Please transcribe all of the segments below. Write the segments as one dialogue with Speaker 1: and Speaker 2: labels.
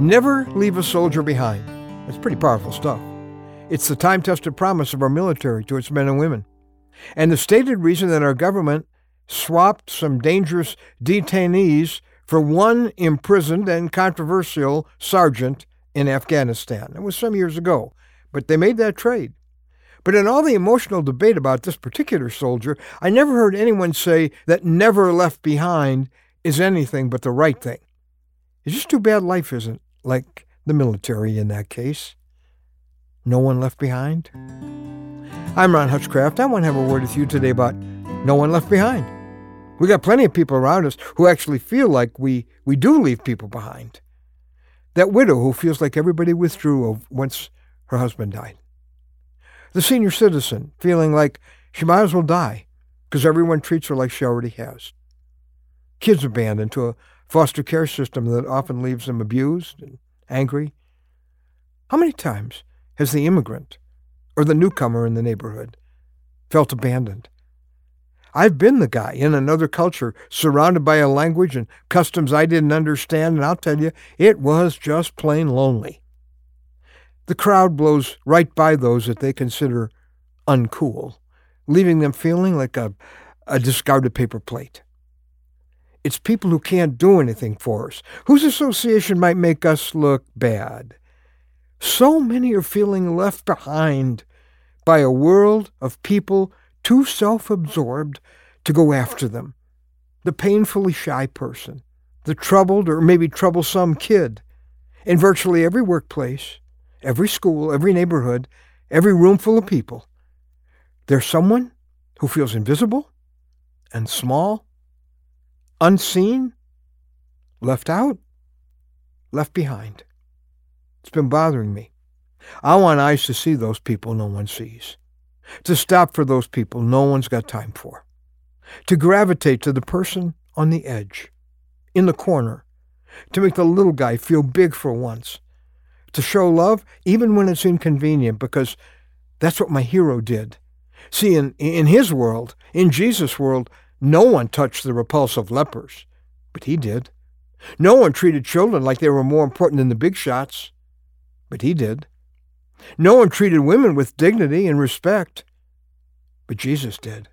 Speaker 1: Never leave a soldier behind. That's pretty powerful stuff. It's the time tested promise of our military to its men and women. And the stated reason that our government swapped some dangerous detainees for one imprisoned and controversial sergeant in Afghanistan. It was some years ago, but they made that trade. But in all the emotional debate about this particular soldier, I never heard anyone say that never left behind is anything but the right thing. It's just too bad life isn't like the military in that case. No one left behind? I'm Ron Hutchcraft. I want to have a word with you today about no one left behind. We got plenty of people around us who actually feel like we, we do leave people behind. That widow who feels like everybody withdrew once her husband died. The senior citizen feeling like she might as well die because everyone treats her like she already has. Kids abandoned to a foster care system that often leaves them abused and angry. How many times has the immigrant or the newcomer in the neighborhood felt abandoned? I've been the guy in another culture, surrounded by a language and customs I didn't understand, and I'll tell you, it was just plain lonely. The crowd blows right by those that they consider uncool, leaving them feeling like a, a discarded paper plate. It's people who can't do anything for us, whose association might make us look bad. So many are feeling left behind by a world of people too self absorbed to go after them. The painfully shy person, the troubled or maybe troublesome kid. In virtually every workplace, every school, every neighborhood, every room full of people, there's someone who feels invisible and small, unseen, left out, left behind. It's been bothering me. I want eyes to see those people no one sees to stop for those people no one's got time for, to gravitate to the person on the edge, in the corner, to make the little guy feel big for once, to show love even when it's inconvenient, because that's what my hero did. See, in, in his world, in Jesus' world, no one touched the repulsive lepers, but he did. No one treated children like they were more important than the big shots, but he did. No one treated women with dignity and respect, but Jesus did.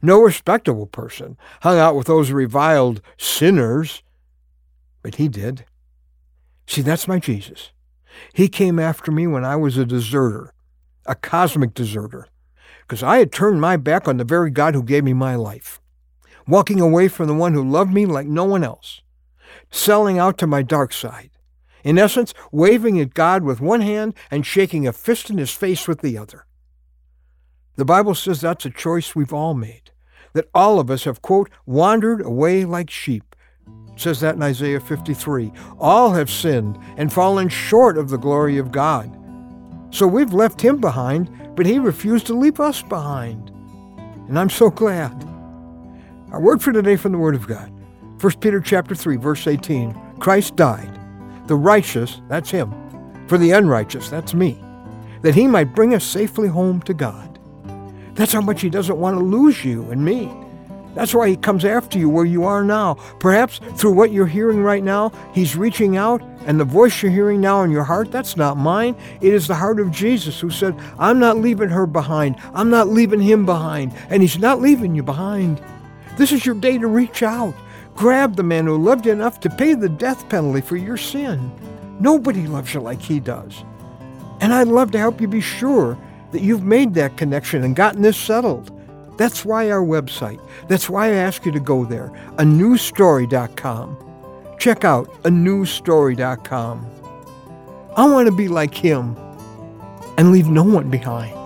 Speaker 1: No respectable person hung out with those reviled sinners, but he did. See, that's my Jesus. He came after me when I was a deserter, a cosmic deserter, because I had turned my back on the very God who gave me my life, walking away from the one who loved me like no one else, selling out to my dark side, in essence, waving at God with one hand and shaking a fist in his face with the other. The Bible says that's a choice we've all made, that all of us have, quote, wandered away like sheep. Says that in Isaiah 53. All have sinned and fallen short of the glory of God. So we've left him behind, but he refused to leave us behind. And I'm so glad. Our word for today from the Word of God. 1 Peter chapter 3, verse 18. Christ died the righteous, that's him, for the unrighteous, that's me, that he might bring us safely home to God. That's how much he doesn't want to lose you and me. That's why he comes after you where you are now. Perhaps through what you're hearing right now, he's reaching out, and the voice you're hearing now in your heart, that's not mine. It is the heart of Jesus who said, I'm not leaving her behind. I'm not leaving him behind. And he's not leaving you behind. This is your day to reach out. Grab the man who loved you enough to pay the death penalty for your sin. Nobody loves you like he does. And I'd love to help you be sure that you've made that connection and gotten this settled. That's why our website, that's why I ask you to go there, anewstory.com. Check out anewstory.com. I want to be like him and leave no one behind.